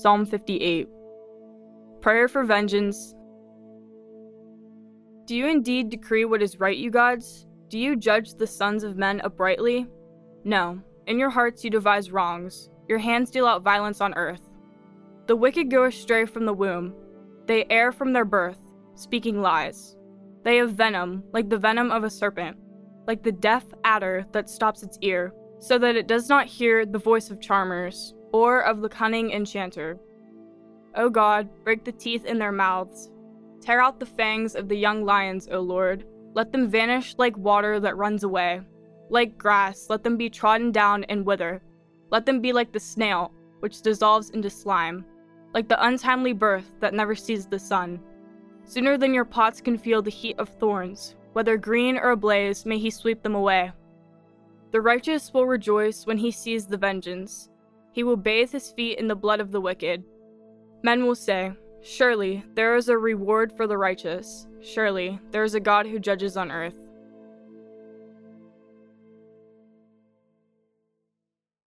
Psalm 58. Prayer for vengeance. Do you indeed decree what is right, you gods? Do you judge the sons of men uprightly? No. In your hearts you devise wrongs. Your hands deal out violence on earth. The wicked go astray from the womb. They err from their birth, speaking lies. They have venom, like the venom of a serpent, like the deaf adder that stops its ear, so that it does not hear the voice of charmers, or of the cunning enchanter. O God, break the teeth in their mouths. Tear out the fangs of the young lions, O Lord. Let them vanish like water that runs away. Like grass, let them be trodden down and wither. Let them be like the snail, which dissolves into slime, like the untimely birth that never sees the sun. Sooner than your pots can feel the heat of thorns, whether green or ablaze, may he sweep them away. The righteous will rejoice when he sees the vengeance. He will bathe his feet in the blood of the wicked. Men will say, Surely there is a reward for the righteous. Surely there is a God who judges on earth.